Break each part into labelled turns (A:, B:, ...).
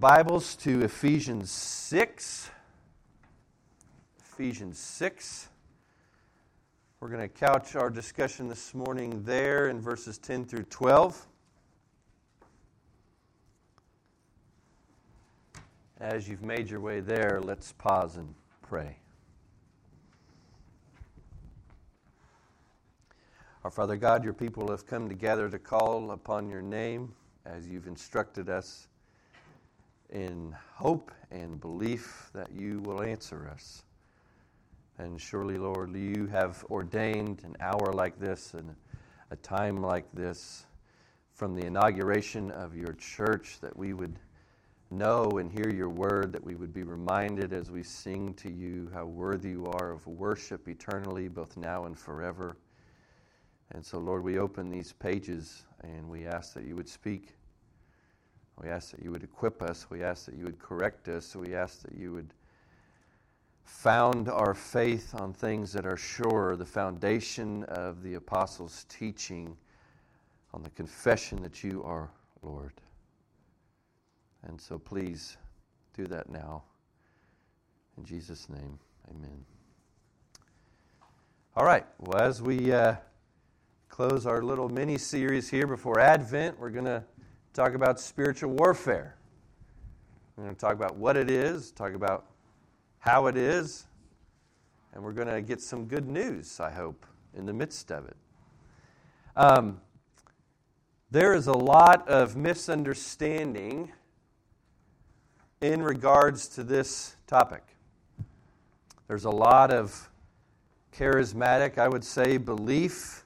A: Bibles to Ephesians 6. Ephesians 6. We're going to couch our discussion this morning there in verses 10 through 12. As you've made your way there, let's pause and pray. Our Father God, your people have come together to call upon your name as you've instructed us in hope and belief that you will answer us. And surely, Lord, you have ordained an hour like this and a time like this from the inauguration of your church that we would know and hear your word, that we would be reminded as we sing to you how worthy you are of worship eternally, both now and forever. And so, Lord, we open these pages and we ask that you would speak we ask that you would equip us. We ask that you would correct us. We ask that you would found our faith on things that are sure, the foundation of the apostles' teaching, on the confession that you are Lord. And so please do that now. In Jesus' name, amen. All right, well, as we uh, close our little mini series here before Advent, we're going to talk about spiritual warfare. We're going to talk about what it is, talk about how it is, and we're going to get some good news, I hope, in the midst of it. Um, there is a lot of misunderstanding in regards to this topic. There's a lot of charismatic, I would say, belief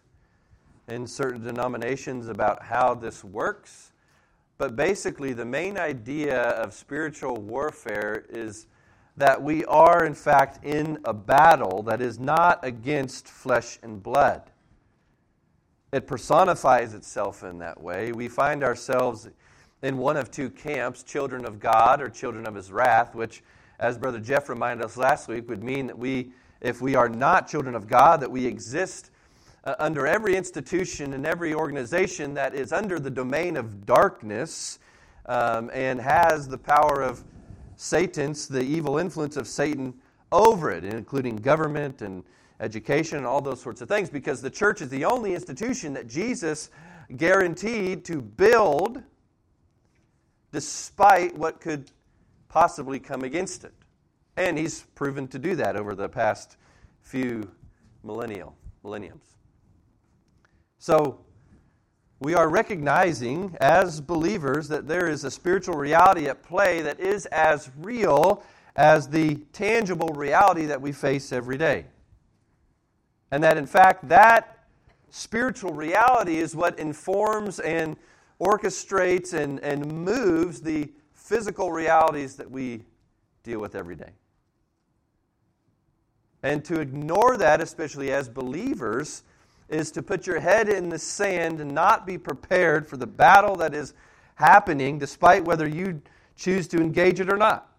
A: in certain denominations about how this works. But basically, the main idea of spiritual warfare is that we are, in fact, in a battle that is not against flesh and blood. It personifies itself in that way. We find ourselves in one of two camps children of God or children of his wrath, which, as Brother Jeff reminded us last week, would mean that we, if we are not children of God, that we exist uh, under every institution and every organization that is under the domain of darkness um, and has the power of Satan's, the evil influence of Satan over it, including government and education and all those sorts of things, because the church is the only institution that Jesus guaranteed to build despite what could possibly come against it. And he's proven to do that over the past few millennial, millenniums. So, we are recognizing as believers that there is a spiritual reality at play that is as real as the tangible reality that we face every day. And that, in fact, that spiritual reality is what informs and orchestrates and, and moves the physical realities that we deal with every day. And to ignore that, especially as believers, is to put your head in the sand and not be prepared for the battle that is happening, despite whether you choose to engage it or not.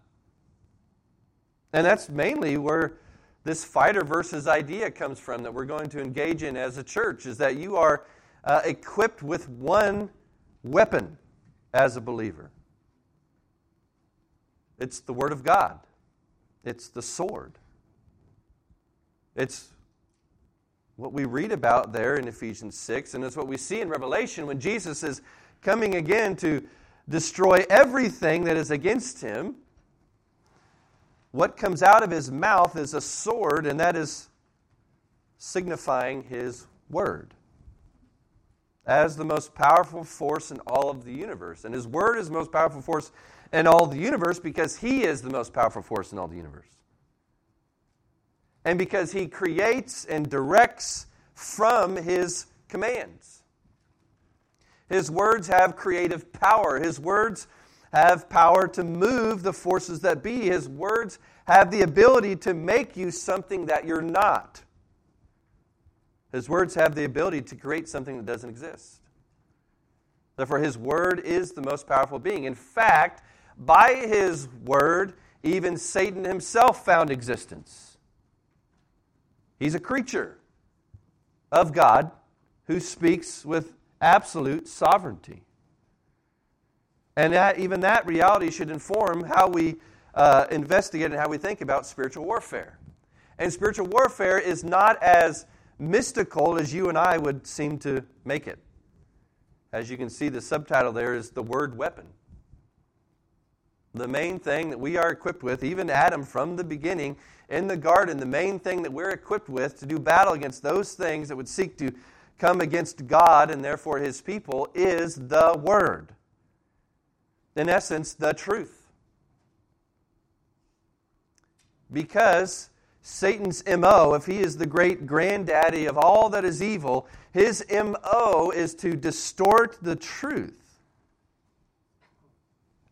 A: And that's mainly where this Fighter Verses idea comes from that we're going to engage in as a church is that you are uh, equipped with one weapon as a believer. It's the Word of God, it's the sword. It's what we read about there in Ephesians 6, and it's what we see in Revelation when Jesus is coming again to destroy everything that is against him. What comes out of his mouth is a sword, and that is signifying his word as the most powerful force in all of the universe. And his word is the most powerful force in all the universe because he is the most powerful force in all the universe and because he creates and directs from his commands. His words have creative power. His words have power to move the forces that be. His words have the ability to make you something that you're not. His words have the ability to create something that doesn't exist. Therefore, His word is the most powerful being. In fact, by His word, even Satan himself found existence. He's a creature of God who speaks with absolute sovereignty. And that, even that reality should inform how we uh, investigate and how we think about spiritual warfare. And spiritual warfare is not as mystical as you and I would seem to make it. As you can see, the subtitle there is the word weapon. The main thing that we are equipped with, even Adam from the beginning in the garden, the main thing that we're equipped with to do battle against those things that would seek to come against God and therefore his people is the Word. In essence, the truth. Because Satan's MO, if he is the great granddaddy of all that is evil, his MO is to distort the truth.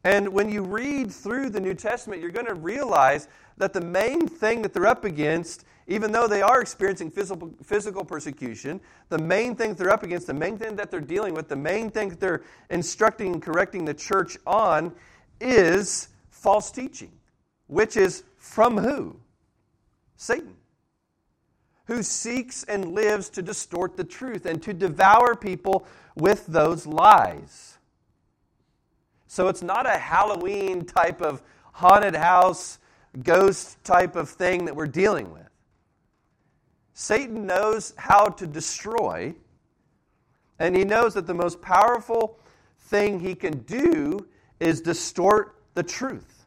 A: And when you read through the New Testament, you're going to realize that the main thing that they're up against, even though they are experiencing physical, physical persecution, the main thing they're up against, the main thing that they're dealing with, the main thing that they're instructing and correcting the church on is false teaching, which is from who? Satan. Who seeks and lives to distort the truth and to devour people with those lies. So it's not a Halloween type of haunted house ghost type of thing that we're dealing with. Satan knows how to destroy, and he knows that the most powerful thing he can do is distort the truth.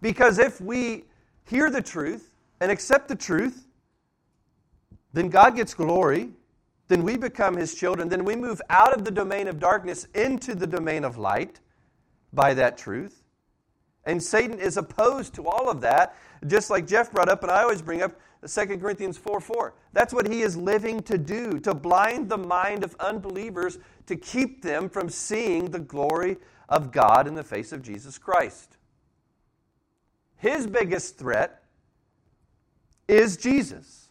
A: Because if we hear the truth and accept the truth, then God gets glory, then we become his children, then we move out of the domain of darkness into the domain of light by that truth. And Satan is opposed to all of that, just like Jeff brought up, and I always bring up 2 Corinthians 4 4. That's what he is living to do, to blind the mind of unbelievers, to keep them from seeing the glory of God in the face of Jesus Christ. His biggest threat is Jesus.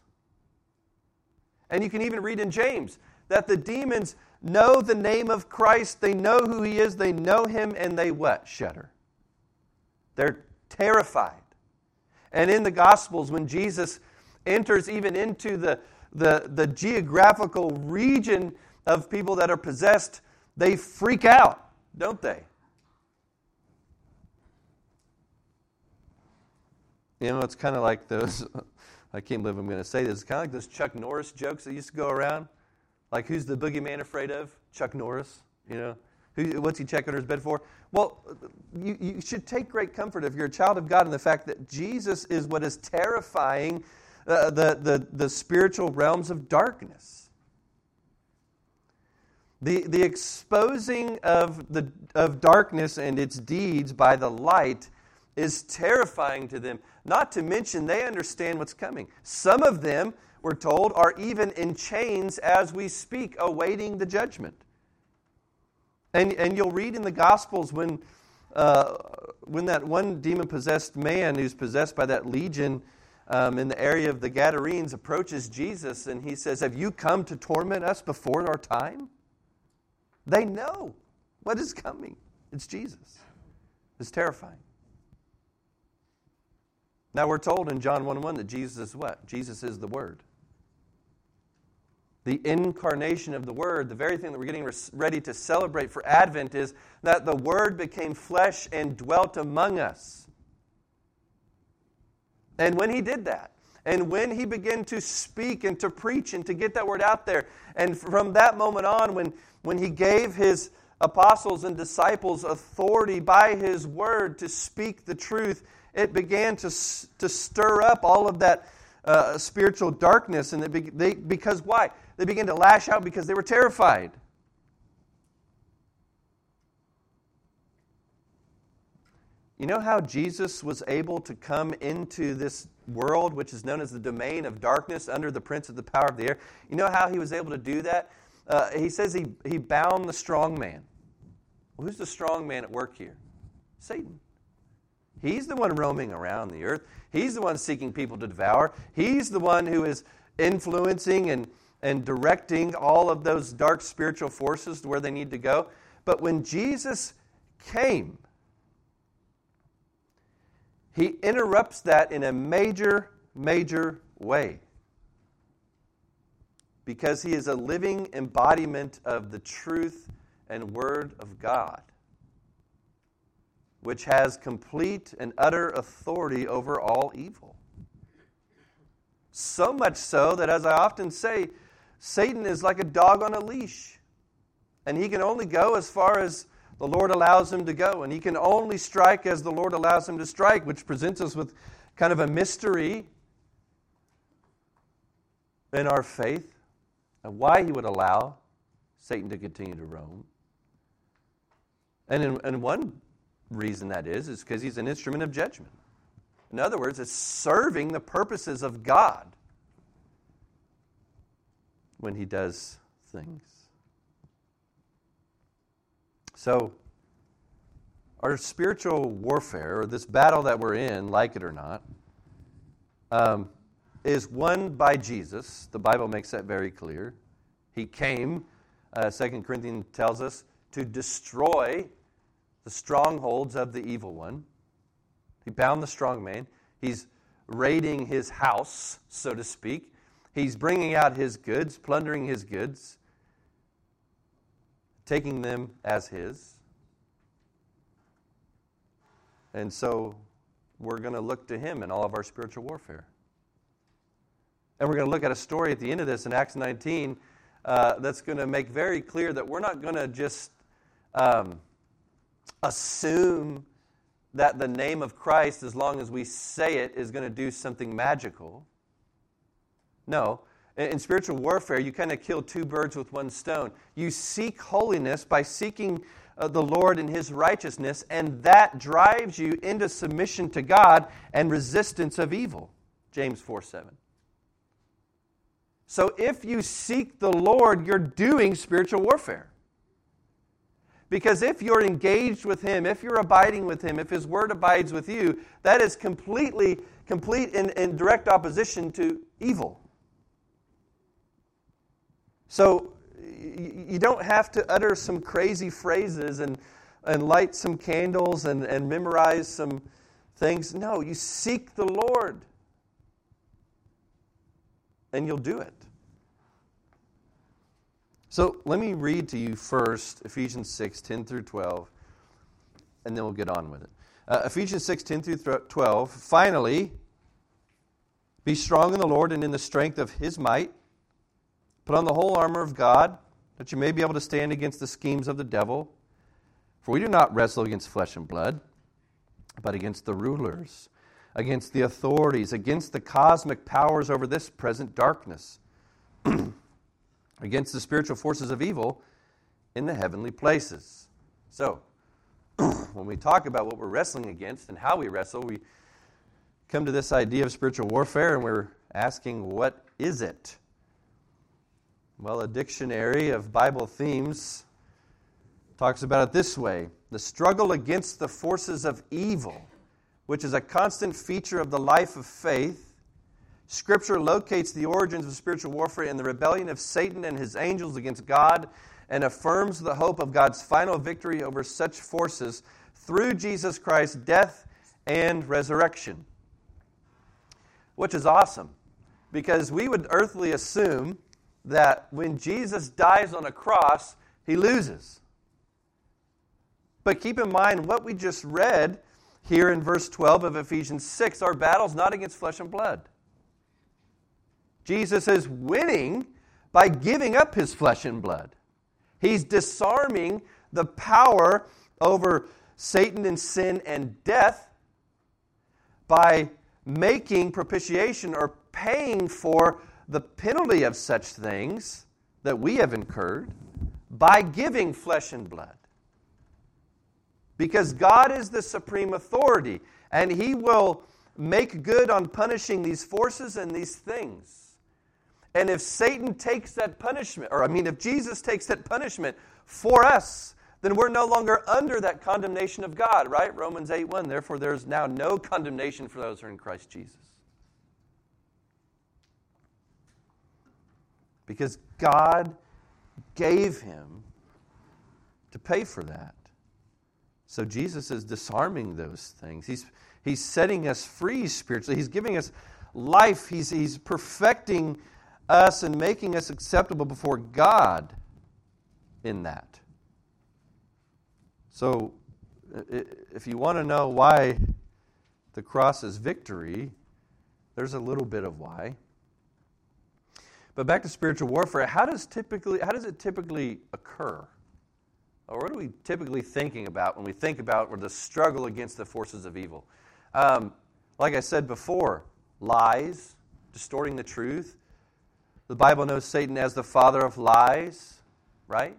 A: And you can even read in James that the demons know the name of Christ, they know who he is, they know him, and they what? Shudder. They're terrified. And in the Gospels, when Jesus enters even into the, the, the geographical region of people that are possessed, they freak out, don't they? You know, it's kind of like those, I can't believe I'm going to say this, it's kind of like those Chuck Norris jokes that used to go around. Like, who's the boogeyman afraid of? Chuck Norris, you know? Who, what's he checking under his bed for? Well, you, you should take great comfort if you're a child of God in the fact that Jesus is what is terrifying uh, the, the, the spiritual realms of darkness. The, the exposing of, the, of darkness and its deeds by the light is terrifying to them. Not to mention, they understand what's coming. Some of them, we're told, are even in chains as we speak, awaiting the judgment. And, and you'll read in the Gospels when, uh, when that one demon possessed man who's possessed by that legion um, in the area of the Gadarenes approaches Jesus and he says, Have you come to torment us before our time? They know what is coming. It's Jesus. It's terrifying. Now we're told in John 1 1 that Jesus is what? Jesus is the Word the incarnation of the Word, the very thing that we're getting ready to celebrate for Advent is that the Word became flesh and dwelt among us. And when He did that, and when He began to speak and to preach and to get that Word out there, and from that moment on, when, when He gave His apostles and disciples authority by His Word to speak the truth, it began to, to stir up all of that uh, spiritual darkness. And be, they, because why? They began to lash out because they were terrified. You know how Jesus was able to come into this world, which is known as the domain of darkness, under the prince of the power of the air? You know how he was able to do that? Uh, he says he, he bound the strong man. Well, who's the strong man at work here? Satan. He's the one roaming around the earth. He's the one seeking people to devour. He's the one who is influencing and and directing all of those dark spiritual forces to where they need to go. But when Jesus came, he interrupts that in a major, major way. Because he is a living embodiment of the truth and word of God. which has complete and utter authority over all evil. So much so that, as I often say, Satan is like a dog on a leash, and he can only go as far as the Lord allows him to go, and he can only strike as the Lord allows him to strike, which presents us with kind of a mystery in our faith and why he would allow Satan to continue to roam. And, in, and one reason that is, is because he's an instrument of judgment. In other words, it's serving the purposes of God when he does things. So, our spiritual warfare, or this battle that we're in, like it or not, um, is won by Jesus. The Bible makes that very clear. He came, uh, 2 Corinthians tells us, to destroy the strongholds of the evil one. He bound the strong man. He's raiding his house, so to speak. He's bringing out his goods, plundering his goods, taking them as his. And so we're going to look to him in all of our spiritual warfare. And we're going to look at a story at the end of this in Acts 19 uh, that's going to make very clear that we're not going to just um, assume that the name of Christ, as long as we say it, is going to do something magical. No. In spiritual warfare, you kind of kill two birds with one stone. You seek holiness by seeking uh, the Lord and His righteousness, and that drives you into submission to God and resistance of evil. James 4 7. So if you seek the Lord, you're doing spiritual warfare. Because if you're engaged with Him, if you're abiding with Him, if His Word abides with you, that is completely, complete in, in direct opposition to evil. So you don't have to utter some crazy phrases and, and light some candles and, and memorize some things. No, you seek the Lord and you'll do it. So let me read to you first Ephesians 6 10 through 12, and then we'll get on with it. Uh, Ephesians 6 10 through 12. Finally, be strong in the Lord and in the strength of his might. Put on the whole armor of God, that you may be able to stand against the schemes of the devil. For we do not wrestle against flesh and blood, but against the rulers, against the authorities, against the cosmic powers over this present darkness against the spiritual forces of evil in the heavenly places. So, when we talk about what we're wrestling against and how we wrestle, we come to this idea of spiritual warfare and we're asking, what is it? Well, a dictionary of Bible themes talks about it this way the struggle against the forces of evil, which is a constant feature of the life of faith Scripture locates the origins of spiritual warfare in the rebellion of Satan and his angels against God and affirms the hope of God's final victory over such forces through Jesus Christ's death and resurrection. Which is awesome because we would earthly assume that when Jesus dies on a cross, he loses. But keep in mind what we just read here in verse 12 of Ephesians 6 our battle's not against flesh and blood. Jesus is winning by giving up his flesh and blood. He's disarming the power over Satan and sin and death by making propitiation or paying for the penalty of such things that we have incurred by giving flesh and blood. Because God is the supreme authority, and He will make good on punishing these forces and these things. And if Satan takes that punishment, or I mean, if Jesus takes that punishment for us, then we're no longer under that condemnation of God, right? Romans 8 1. Therefore, there's now no condemnation for those who are in Christ Jesus. Because God gave him to pay for that. So Jesus is disarming those things. He's, he's setting us free spiritually. He's giving us life. He's, he's perfecting us and making us acceptable before God in that. So if you want to know why the cross is victory, there's a little bit of why. But back to spiritual warfare, how does typically how does it typically occur? Or what are we typically thinking about when we think about the struggle against the forces of evil? Um, like I said before, lies, distorting the truth. The Bible knows Satan as the father of lies, right?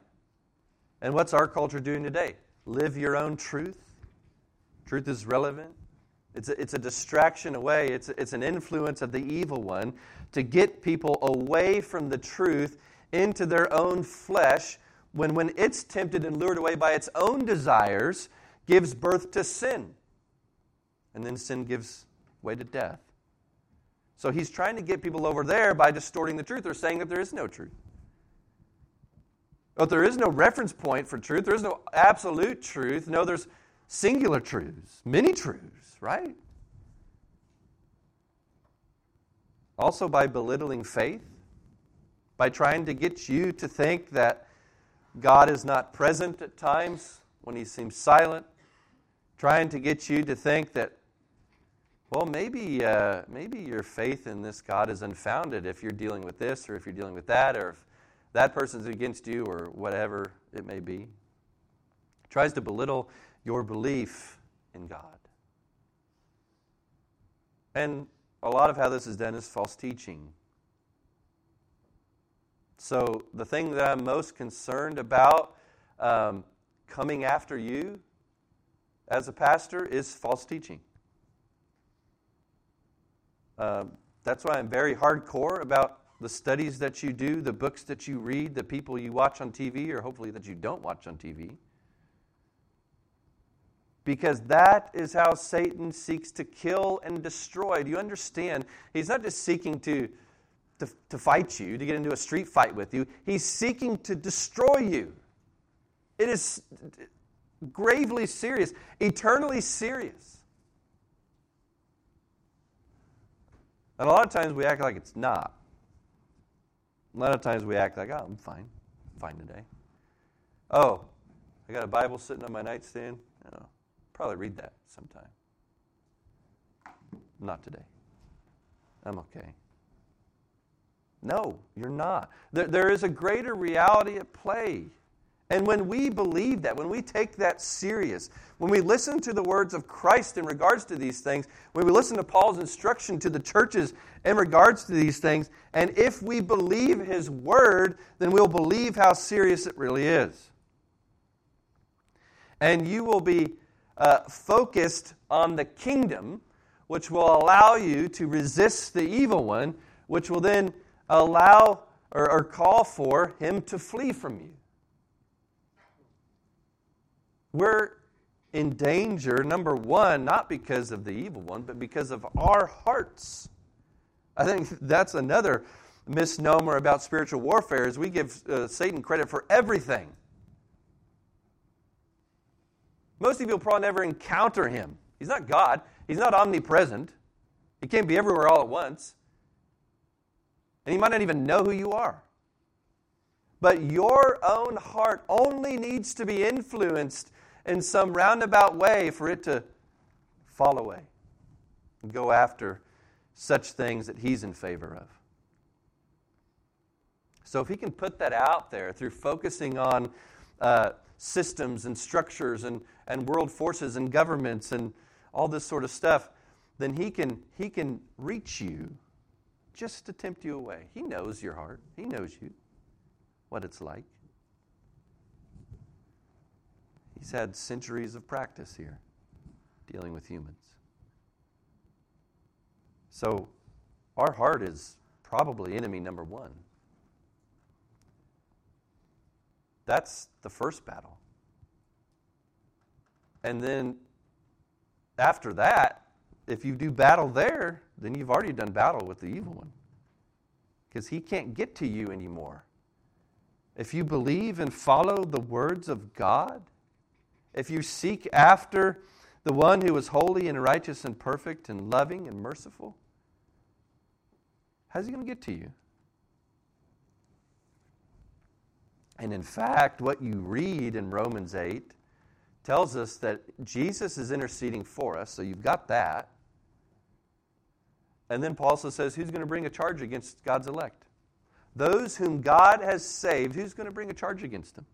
A: And what's our culture doing today? Live your own truth. Truth is relevant. It's a, it's a distraction away, it's, it's an influence of the evil one to get people away from the truth into their own flesh when, when it's tempted and lured away by its own desires, gives birth to sin. And then sin gives way to death. So he's trying to get people over there by distorting the truth or saying that there is no truth. But there is no reference point for truth. There is no absolute truth. No, there's singular truths, many truths, right? Also, by belittling faith, by trying to get you to think that God is not present at times when he seems silent, trying to get you to think that, well, maybe, uh, maybe your faith in this God is unfounded if you're dealing with this or if you're dealing with that or if that person's against you or whatever it may be. Tries to belittle your belief in God. And a lot of how this is done is false teaching. So, the thing that I'm most concerned about um, coming after you as a pastor is false teaching. Um, that's why I'm very hardcore about the studies that you do, the books that you read, the people you watch on TV, or hopefully that you don't watch on TV. Because that is how Satan seeks to kill and destroy. Do you understand? He's not just seeking to, to, to fight you, to get into a street fight with you, he's seeking to destroy you. It is gravely serious, eternally serious. And a lot of times we act like it's not. A lot of times we act like, oh, I'm fine. I'm fine today. Oh, I got a Bible sitting on my nightstand. Oh, probably read that sometime. Not today. I'm okay. No, you're not. There, there is a greater reality at play. And when we believe that, when we take that serious, when we listen to the words of Christ in regards to these things, when we listen to Paul's instruction to the churches in regards to these things, and if we believe his word, then we'll believe how serious it really is. And you will be uh, focused on the kingdom, which will allow you to resist the evil one, which will then allow or, or call for him to flee from you. We're in danger, number one, not because of the evil one, but because of our hearts. I think that's another misnomer about spiritual warfare is we give uh, Satan credit for everything. Most will probably never encounter him. He's not God. He's not omnipresent. He can't be everywhere all at once. And he might not even know who you are. But your own heart only needs to be influenced in some roundabout way for it to fall away and go after such things that he's in favor of. So, if he can put that out there through focusing on uh, systems and structures and, and world forces and governments and all this sort of stuff, then he can, he can reach you just to tempt you away. He knows your heart, he knows you, what it's like. He's had centuries of practice here dealing with humans. So, our heart is probably enemy number one. That's the first battle. And then after that, if you do battle there, then you've already done battle with the evil one. Because he can't get to you anymore. If you believe and follow the words of God, if you seek after the one who is holy and righteous and perfect and loving and merciful, how's he going to get to you? And in fact, what you read in Romans 8 tells us that Jesus is interceding for us, so you've got that. And then Paul also says, Who's going to bring a charge against God's elect? Those whom God has saved, who's going to bring a charge against them?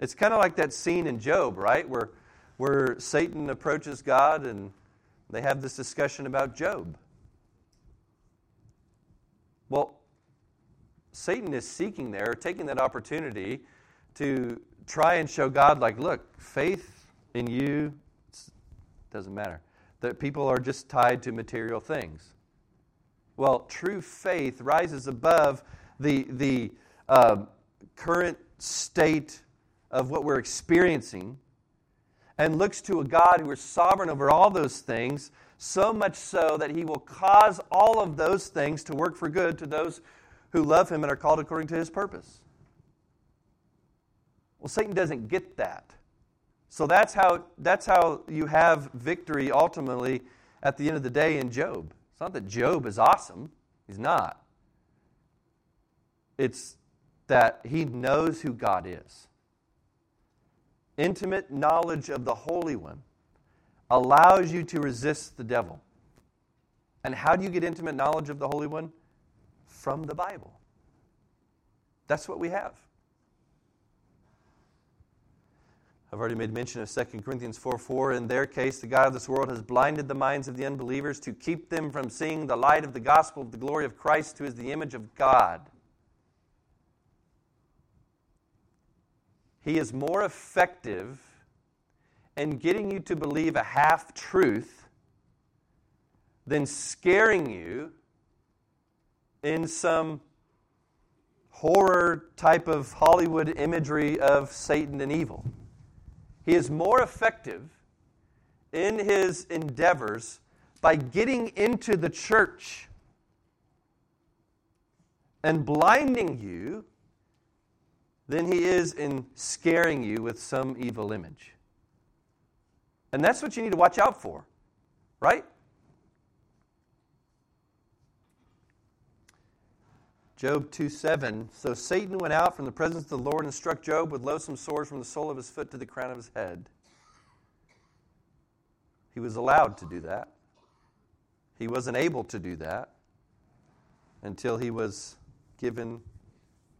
A: It's kind of like that scene in Job, right? Where, where Satan approaches God and they have this discussion about Job. Well, Satan is seeking there, taking that opportunity to try and show God, like, look, faith in you doesn't matter. That people are just tied to material things. Well, true faith rises above the, the uh, current state of what we're experiencing and looks to a God who is sovereign over all those things, so much so that he will cause all of those things to work for good to those who love him and are called according to his purpose. Well, Satan doesn't get that. So that's how, that's how you have victory ultimately at the end of the day in Job. It's not that Job is awesome, he's not. It's that he knows who God is. Intimate knowledge of the Holy One allows you to resist the devil. And how do you get intimate knowledge of the Holy One? From the Bible. That's what we have. I've already made mention of 2 Corinthians 4 4. In their case, the God of this world has blinded the minds of the unbelievers to keep them from seeing the light of the gospel of the glory of Christ, who is the image of God. He is more effective in getting you to believe a half truth than scaring you in some horror type of Hollywood imagery of Satan and evil. He is more effective in his endeavors by getting into the church and blinding you than he is in scaring you with some evil image. And that's what you need to watch out for, right? Job 2 7. So Satan went out from the presence of the Lord and struck Job with loathsome sores from the sole of his foot to the crown of his head. He was allowed to do that. He wasn't able to do that until he was given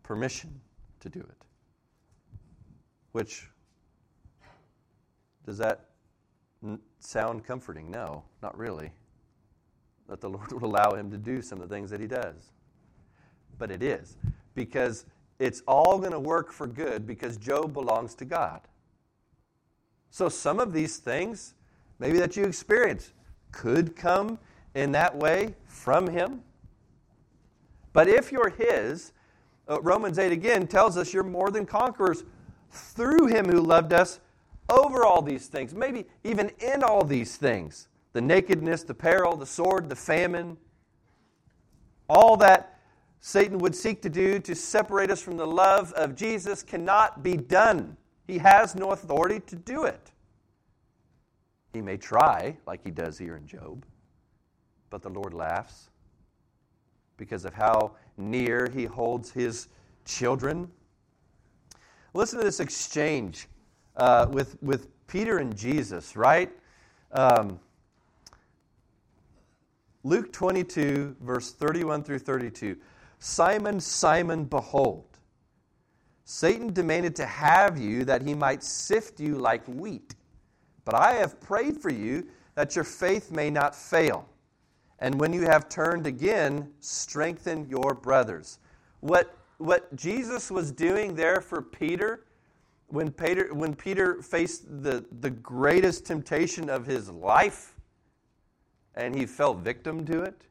A: permission to do it. Which, does that sound comforting? No, not really. That the Lord would allow him to do some of the things that he does but it is. Because it's all going to work for good because Job belongs to God. So some of these things, maybe that you experience, could come in that way from Him. But if you're His, uh, Romans 8 again tells us you're more than conquerors through Him who loved us over all these things, maybe even in all these things the nakedness, the peril, the sword, the famine, all that Satan would seek to do to separate us from the love of Jesus cannot be done. He has no authority to do it. He may try, like he does here in Job, but the Lord laughs because of how near he holds his children. Listen to this exchange uh, with, with Peter and Jesus, right? Um, Luke 22, verse 31 through 32. Simon, Simon, behold, Satan demanded to have you that he might sift you like wheat. But I have prayed for you that your faith may not fail. And when you have turned again, strengthen your brothers. What, what Jesus was doing there for Peter, when Peter, when Peter faced the, the greatest temptation of his life, and he fell victim to it,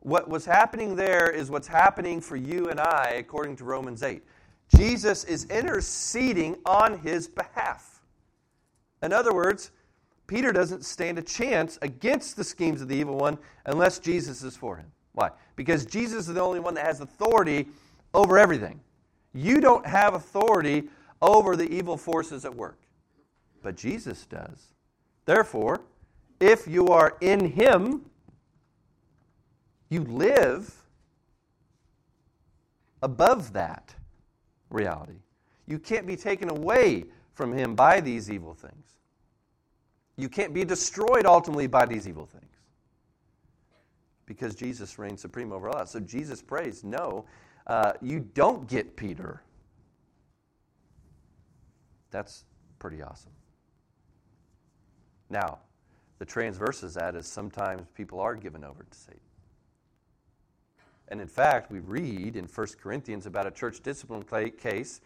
A: what was happening there is what's happening for you and I, according to Romans 8. Jesus is interceding on his behalf. In other words, Peter doesn't stand a chance against the schemes of the evil one unless Jesus is for him. Why? Because Jesus is the only one that has authority over everything. You don't have authority over the evil forces at work, but Jesus does. Therefore, if you are in him, you live above that reality. You can't be taken away from him by these evil things. You can't be destroyed ultimately by these evil things because Jesus reigns supreme over us. So Jesus prays, no, uh, you don't get Peter. That's pretty awesome. Now, the transverse of that is sometimes people are given over to Satan. And in fact, we read in 1 Corinthians about a church discipline case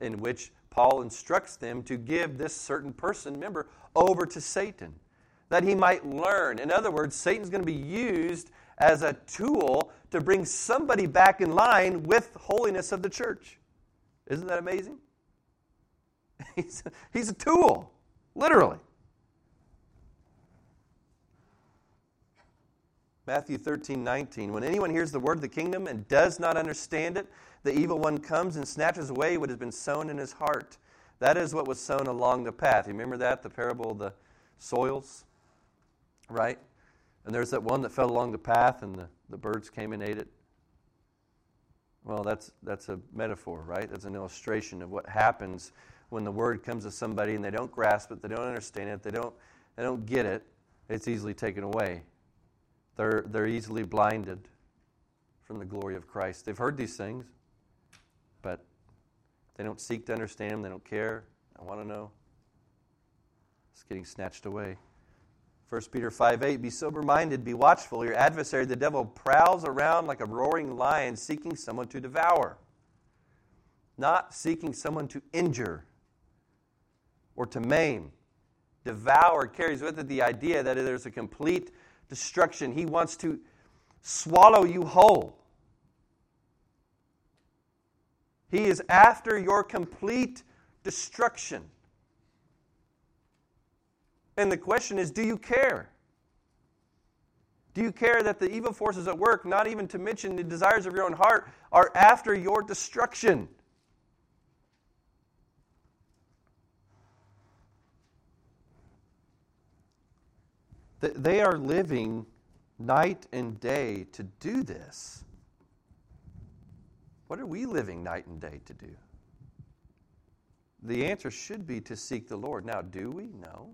A: in which Paul instructs them to give this certain person, member, over to Satan, that he might learn. In other words, Satan's going to be used as a tool to bring somebody back in line with holiness of the church. Isn't that amazing? He's, he's a tool, literally. Matthew 13, 19. When anyone hears the word of the kingdom and does not understand it, the evil one comes and snatches away what has been sown in his heart. That is what was sown along the path. You remember that? The parable of the soils? Right? And there's that one that fell along the path and the, the birds came and ate it. Well, that's, that's a metaphor, right? That's an illustration of what happens when the word comes to somebody and they don't grasp it, they don't understand it, they don't, they don't get it, it's easily taken away. They're, they're easily blinded from the glory of Christ. They've heard these things, but they don't seek to understand them, they don't care. I want to know. It's getting snatched away. 1 Peter 5 8, be sober minded, be watchful. Your adversary, the devil, prowls around like a roaring lion seeking someone to devour, not seeking someone to injure or to maim. Devour carries with it the idea that there's a complete destruction. He wants to swallow you whole. He is after your complete destruction. And the question is do you care? Do you care that the evil forces at work, not even to mention the desires of your own heart, are after your destruction? They are living night and day to do this. What are we living night and day to do? The answer should be to seek the Lord. Now, do we? No.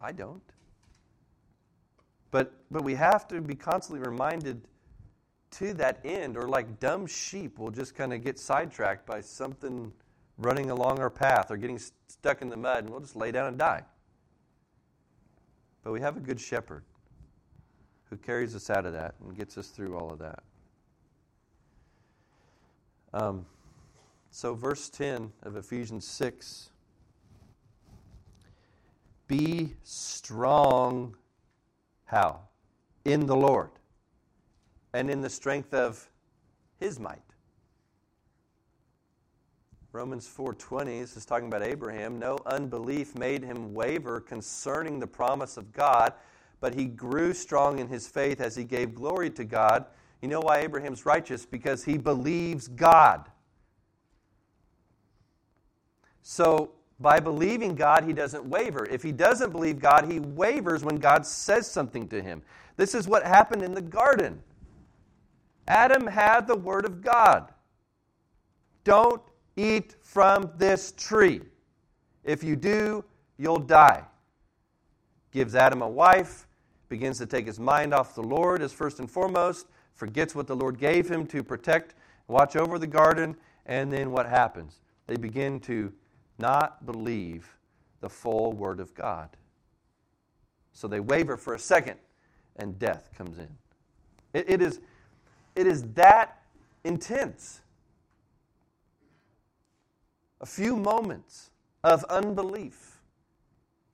A: I don't. But, but we have to be constantly reminded to that end, or like dumb sheep, we'll just kind of get sidetracked by something running along our path or getting stuck in the mud, and we'll just lay down and die. But we have a good shepherd who carries us out of that and gets us through all of that. Um, so, verse 10 of Ephesians 6 be strong, how? In the Lord and in the strength of his might. Romans 4:20 this is talking about Abraham, no unbelief made him waver concerning the promise of God, but he grew strong in his faith as he gave glory to God. You know why Abraham's righteous? Because he believes God. So by believing God, he doesn't waver. If he doesn't believe God, he wavers when God says something to him. This is what happened in the garden. Adam had the word of God. Don't eat from this tree. If you do, you'll die. Gives Adam a wife, begins to take his mind off the Lord as first and foremost, forgets what the Lord gave him to protect, watch over the garden, and then what happens? They begin to not believe the full word of God. So they waver for a second, and death comes in. it, it is, it is that intense. A few moments of unbelief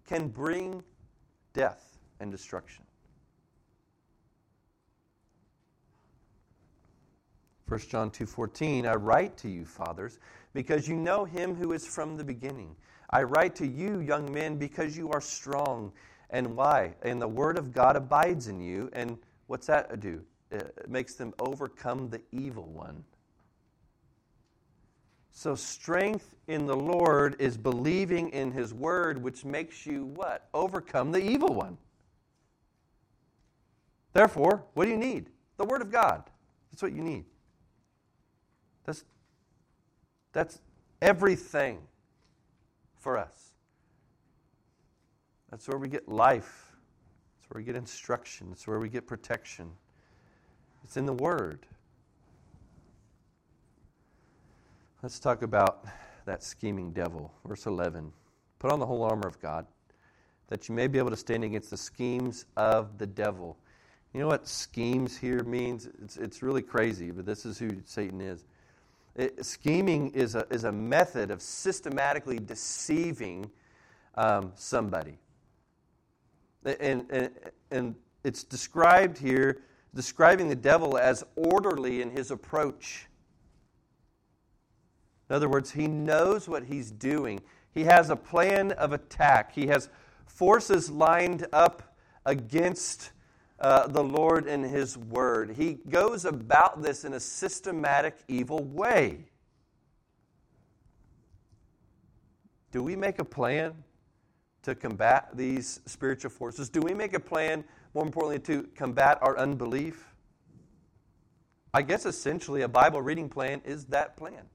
A: can bring death and destruction. 1 John 2:14 I write to you fathers because you know him who is from the beginning. I write to you young men because you are strong. And why? And the word of God abides in you and what's that do? It makes them overcome the evil one. So strength in the Lord is believing in his word which makes you what? Overcome the evil one. Therefore, what do you need? The word of God. That's what you need. That's, that's everything for us. That's where we get life. That's where we get instruction. That's where we get protection. It's in the Word. Let's talk about that scheming devil. Verse 11 Put on the whole armor of God, that you may be able to stand against the schemes of the devil. You know what schemes here means? It's, it's really crazy, but this is who Satan is. It, scheming is a, is a method of systematically deceiving um, somebody. And, and, and it's described here, describing the devil as orderly in his approach. In other words, he knows what he's doing. He has a plan of attack. He has forces lined up against uh, the Lord and his word. He goes about this in a systematic, evil way. Do we make a plan to combat these spiritual forces? Do we make a plan, more importantly, to combat our unbelief? I guess essentially a Bible reading plan is that plan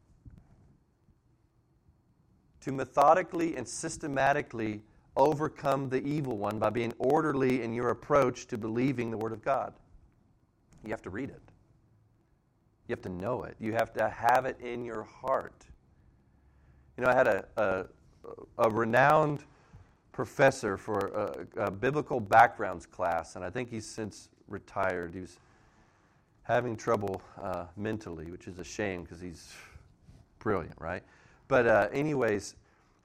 A: to methodically and systematically overcome the evil one by being orderly in your approach to believing the Word of God. You have to read it, you have to know it, you have to have it in your heart. You know, I had a, a, a renowned professor for a, a, biblical backgrounds class, and I think he's since retired. He was having trouble uh, mentally, which is a shame because he's brilliant, right? But, uh, anyways,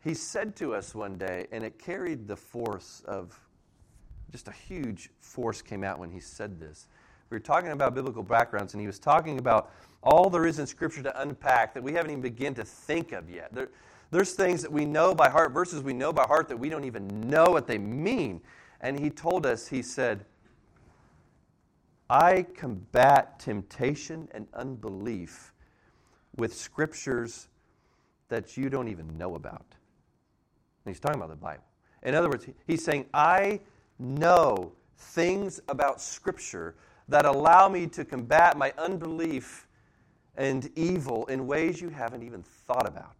A: he said to us one day, and it carried the force of just a huge force came out when he said this. We were talking about biblical backgrounds, and he was talking about all there is in Scripture to unpack that we haven't even begun to think of yet. There, there's things that we know by heart, verses we know by heart that we don't even know what they mean. And he told us, he said, I combat temptation and unbelief with scriptures that you don't even know about. And he's talking about the Bible. In other words, he's saying, I know things about Scripture that allow me to combat my unbelief and evil in ways you haven't even thought about.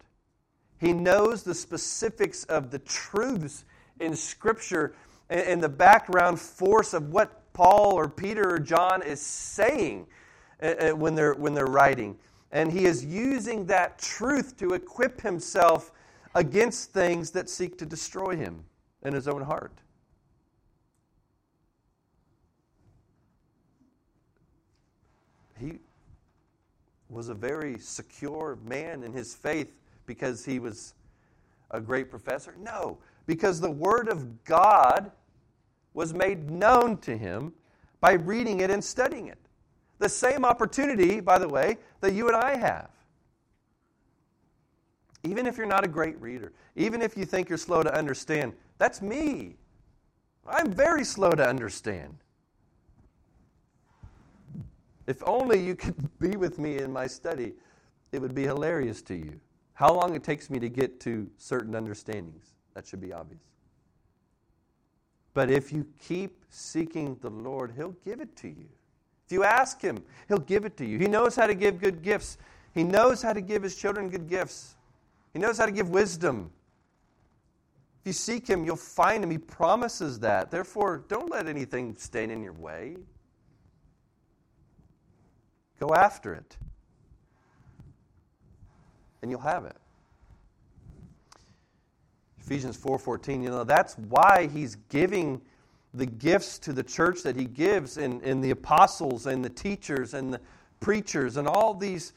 A: He knows the specifics of the truths in Scripture and the background force of what Paul or Peter or John is saying uh, uh, when they're, when they're writing. And he is using that truth to equip himself against things that seek to destroy him in his own heart. He was a very secure man in his faith because he was a great professor? No, because the Word of God was made known to him by reading it and studying it. The same opportunity, by the way, that you and I have. Even if you're not a great reader, even if you think you're slow to understand, that's me. I'm very slow to understand. If only you could be with me in my study, it would be hilarious to you. How long it takes me to get to certain understandings, that should be obvious. But if you keep seeking the Lord, He'll give it to you. If you ask Him, He'll give it to you. He knows how to give good gifts, He knows how to give His children good gifts. He knows how to give wisdom. If you seek Him, you'll find Him. He promises that. Therefore, don't let anything stand in your way. Go after it, and you'll have it. Ephesians 4:14, you know, that's why he's giving the gifts to the church that he gives in, in the apostles and the teachers and the preachers and all these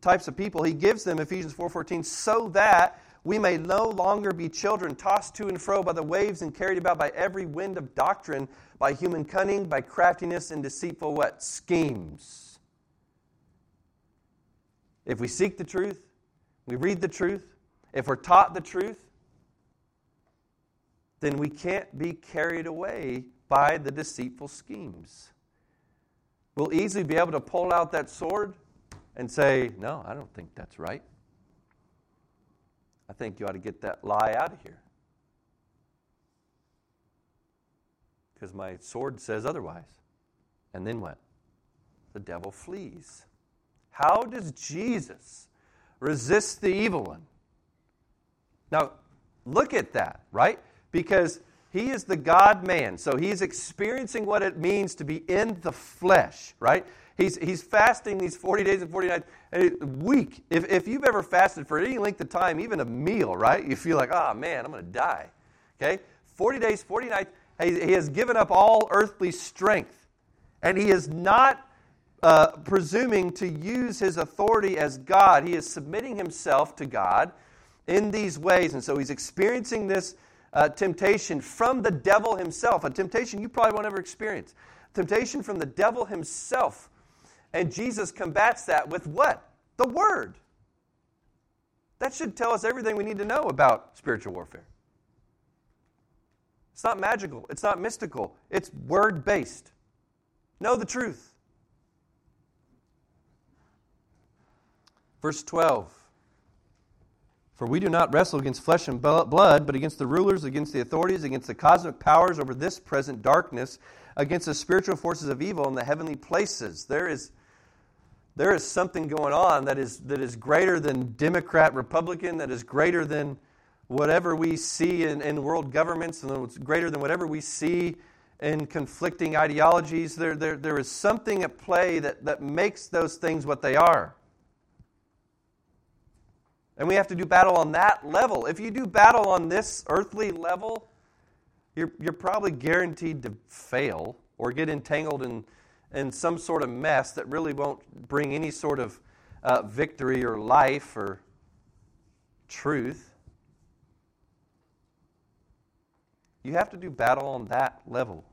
A: types of people, he gives them Ephesians 4:14 so that we may no longer be children tossed to and fro by the waves and carried about by every wind of doctrine, by human cunning, by craftiness and deceitful what? Schemes. If we seek the truth, we read the truth, if we're taught the truth, then we can't be carried away by the deceitful schemes. We'll easily be able to pull out that sword and say, No, I don't think that's right. I think you ought to get that lie out of here. Because my sword says otherwise. And then what? The devil flees. How does Jesus resist the evil one? Now, look at that, right? Because he is the God man. So he's experiencing what it means to be in the flesh, right? He's, he's fasting these 40 days and 40 nights, a week. If, if you've ever fasted for any length of time, even a meal, right? You feel like, oh man, I'm going to die. Okay? 40 days, 40 nights. He, has given up all earthly strength. And he is not uh, presuming to use his authority as God. He is submitting himself to God in these ways. And so he's experiencing this uh, temptation from the devil himself, a temptation you probably won't ever experience. Temptation from the devil himself. And Jesus combats that with what? The Word. That should tell us everything we need to know about spiritual warfare. It's not magical, it's not mystical, it's word based. Know the truth. Verse 12 For we do not wrestle against flesh and blood, but against the rulers, against the authorities, against the cosmic powers over this present darkness, against the spiritual forces of evil in the heavenly places. There is there is something going on that is, that is greater than Democrat, Republican, that is greater than whatever we see in, in world governments, and it's greater than whatever we see in conflicting ideologies. There, there, there is something at play that, that makes those things what they are. And we have to do battle on that level. If you do battle on this earthly level, you're, you're probably guaranteed to fail or get entangled in, in some sort of mess that really won't bring any sort of uh, victory or life or truth. You have to do battle on that level.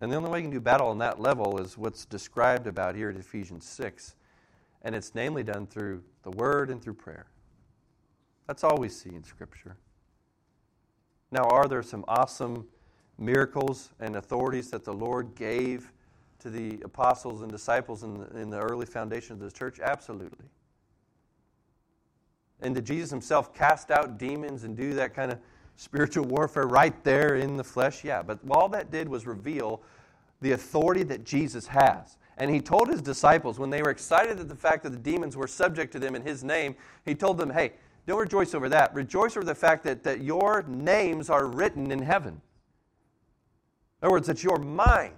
A: And the only way you can do battle on that level is what's described about here in Ephesians 6. And it's namely done through the Word and through prayer. That's all we see in Scripture. Now, are there some awesome miracles and authorities that the Lord gave to the apostles and disciples in the, in the early foundation of the church? Absolutely. And did Jesus himself cast out demons and do that kind of spiritual warfare right there in the flesh? Yeah, but all that did was reveal the authority that Jesus has. And he told his disciples, when they were excited at the fact that the demons were subject to them in his name, he told them, hey, don't rejoice over that. Rejoice over the fact that, that your names are written in heaven. In other words, it's your mine.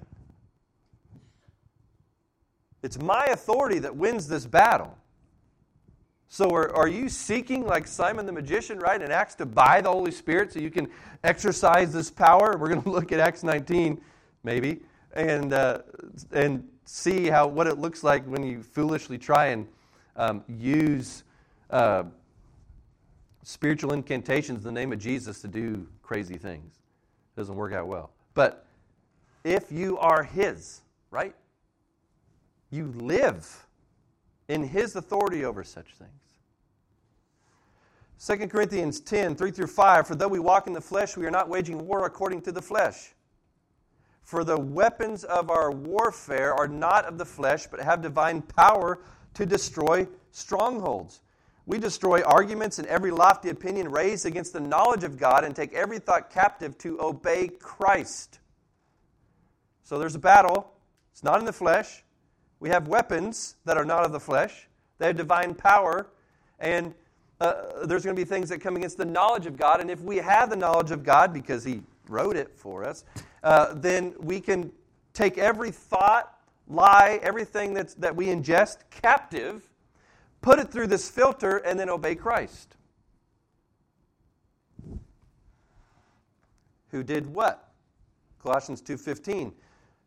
A: It's my authority that wins this battle. So, are, are you seeking, like Simon the magician, right, in Acts, to buy the Holy Spirit so you can exercise this power? We're going to look at Acts 19, maybe, and, uh, and see how, what it looks like when you foolishly try and um, use uh, spiritual incantations in the name of Jesus to do crazy things. It doesn't work out well. But if you are His, right? You live in His authority over such things. 2 Corinthians 10, 3 through 5. For though we walk in the flesh, we are not waging war according to the flesh. For the weapons of our warfare are not of the flesh, but have divine power to destroy strongholds. We destroy arguments and every lofty opinion raised against the knowledge of God and take every thought captive to obey Christ. So there's a battle. It's not in the flesh. We have weapons that are not of the flesh, they have divine power. And uh, there's going to be things that come against the knowledge of God. And if we have the knowledge of God because He wrote it for us, uh, then we can take every thought, lie, everything that's, that we ingest captive, put it through this filter, and then obey Christ. Who did what? Colossians 2:15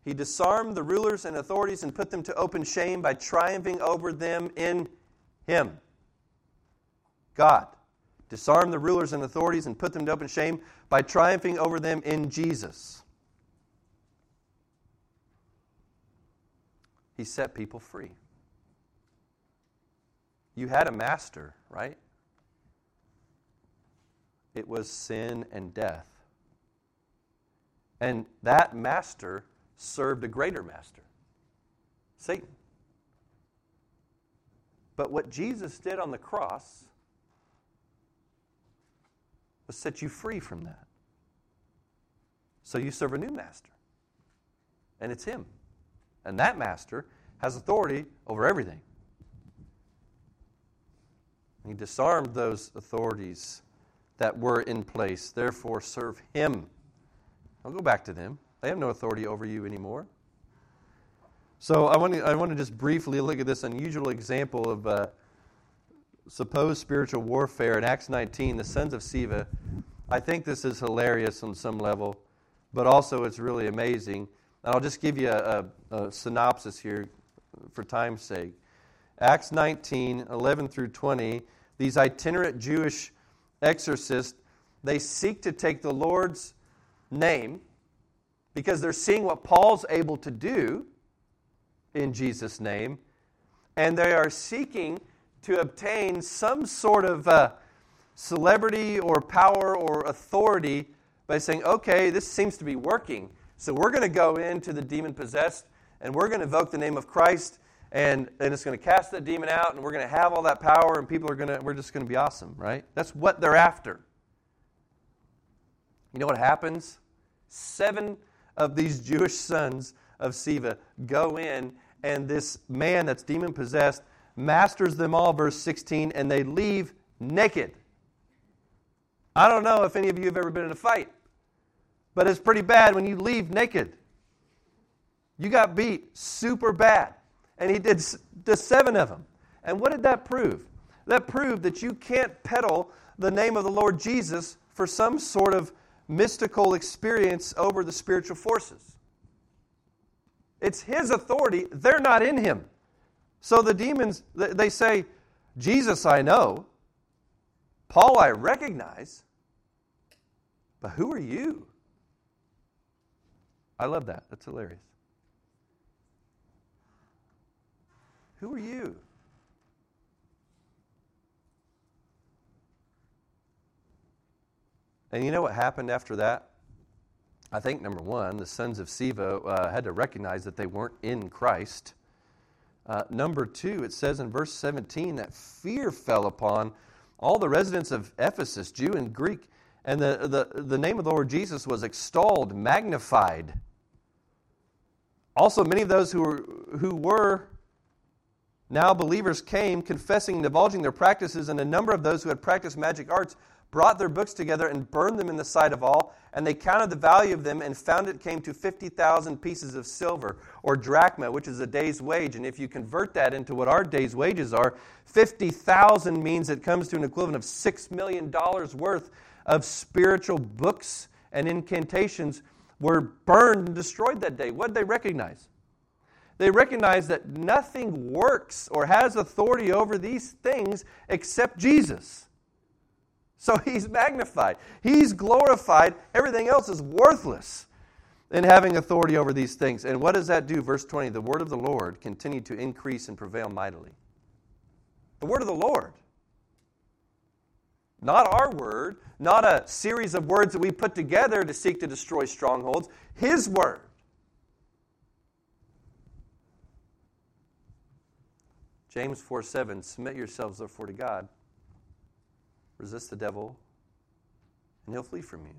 A: he disarmed the rulers and authorities and put them to open shame by triumphing over them in Him. God disarmed the rulers and authorities and put them to open shame by triumphing over them in Jesus. He set people free. You had a master, right? It was sin and death. And that master served a greater master Satan. But what Jesus did on the cross set you free from that. So you serve a new master, and it's Him. And that master has authority over everything. He disarmed those authorities that were in place. Therefore, serve him. I'll go back to them. They have no authority over you anymore. So I want to, I want to just briefly look at this unusual example of uh, supposed spiritual warfare in Acts 19, the sons of Sceva. I think this is hilarious on some level, but also it's really amazing. And I'll just give you a, a, a synopsis here for time's sake. Acts 19, 11 through 20, these itinerant Jewish exorcists, they seek to take the Lord's name because they're seeing what Paul's able to do in Jesus' name, and they are seeking to obtain some sort of uh, celebrity or power or authority by saying, okay, this seems to be working. So we're going to go into the demon possessed and we're going to invoke the name of Christ and, and it's going to cast that demon out and we're going to have all that power and people are going to, we're just going to be awesome, right? That's what they're after. You know what happens? Seven of these Jewish sons of Sceva go in and this man that's demon possessed masters them all, verse 16, and they leave naked. I don't know if any of you have ever been in a fight, but it's pretty bad when you leave naked. You got beat super bad. And he did the seven of them. And what did that prove? That proved that you can't peddle the name of the Lord Jesus for some sort of mystical experience over the spiritual forces. It's his authority, they're not in him. So the demons, they say, Jesus I know, Paul I recognize, but who are you? I love that. That's hilarious. Who are you? And you know what happened after that? I think number one, the sons of Sceva uh, had to recognize that they weren't in Christ. Uh, number two, it says in verse 17 that fear fell upon all the residents of Ephesus, Jew and Greek, and the, the, the name of the Lord Jesus was extolled, magnified. Also, many of those who were, who were now believers came, confessing and divulging their practices, and a number of those who had practiced magic arts brought their books together and burned them in the sight of all. And they counted the value of them and found it came to 50,000 pieces of silver, or drachma, which is a day's wage. And if you convert that into what our day's wages are, 50,000 means it comes to an equivalent of $6 million worth of spiritual books and incantations were burned and destroyed that day. What did they recognize? They recognize that nothing works or has authority over these things except Jesus. So he's magnified, he's glorified. Everything else is worthless in having authority over these things. And what does that do? Verse 20 the word of the Lord continued to increase and prevail mightily. The word of the Lord. Not our word, not a series of words that we put together to seek to destroy strongholds. His word. James 4 7, submit yourselves therefore to God. Resist the devil, and he'll flee from you.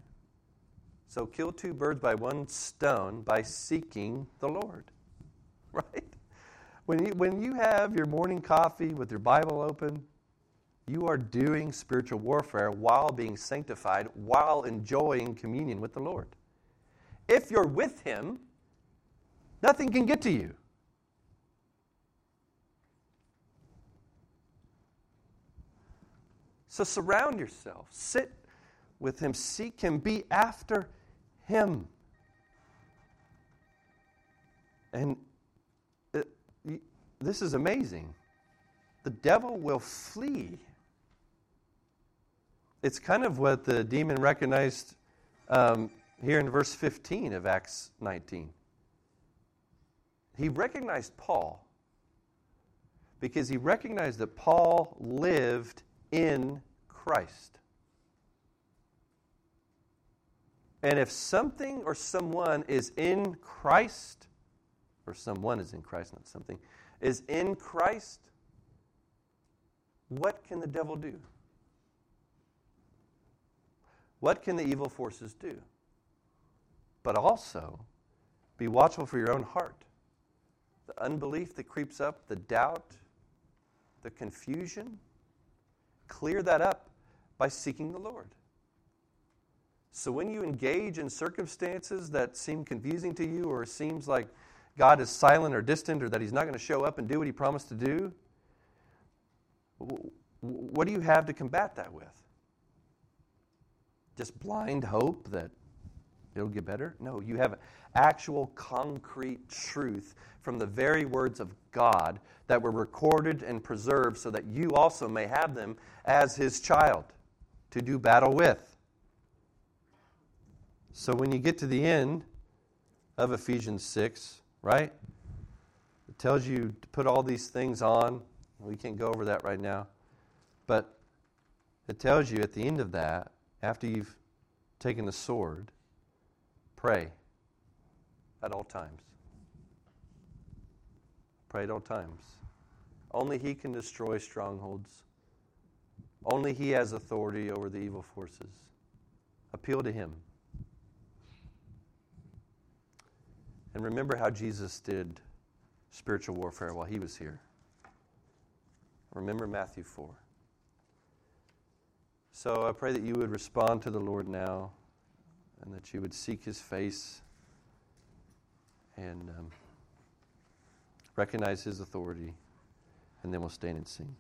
A: So kill two birds by one stone by seeking the Lord. Right? When you, when you have your morning coffee with your Bible open, you are doing spiritual warfare while being sanctified, while enjoying communion with the Lord. If you're with Him, nothing can get to you. So surround yourself, sit with Him, seek Him, be after Him. And it, this is amazing. The devil will flee. It's kind of what the demon recognized um, here in verse 15 of Acts 19. He recognized Paul because he recognized that Paul lived in Christ. And if something or someone is in Christ, or someone is in Christ, not something, is in Christ, what can the devil do? What can the evil forces do? But also, be watchful for your own heart. The unbelief that creeps up, the doubt, the confusion, clear that up by seeking the Lord. So when you engage in circumstances that seem confusing to you or seems like God is silent or distant or that he's not going to show up and do what he promised to do, what do you have to combat that with? Just blind hope that it'll get better? No, you have actual concrete truth from the very words of God that were recorded and preserved so that you also may have them as his child to do battle with. So when you get to the end of Ephesians 6, right? It tells you to put all these things on. We can't go over that right now. But it tells you at the end of that, after you've taken the sword, pray at all times. Pray at all times. Only He can destroy strongholds. Only He has authority over the evil forces. Appeal to Him. And remember how Jesus did spiritual warfare while he was here. Remember Matthew 4. So I pray that you would respond to the Lord now and that you would seek his face and um, recognize his authority, and then we'll stand and sing.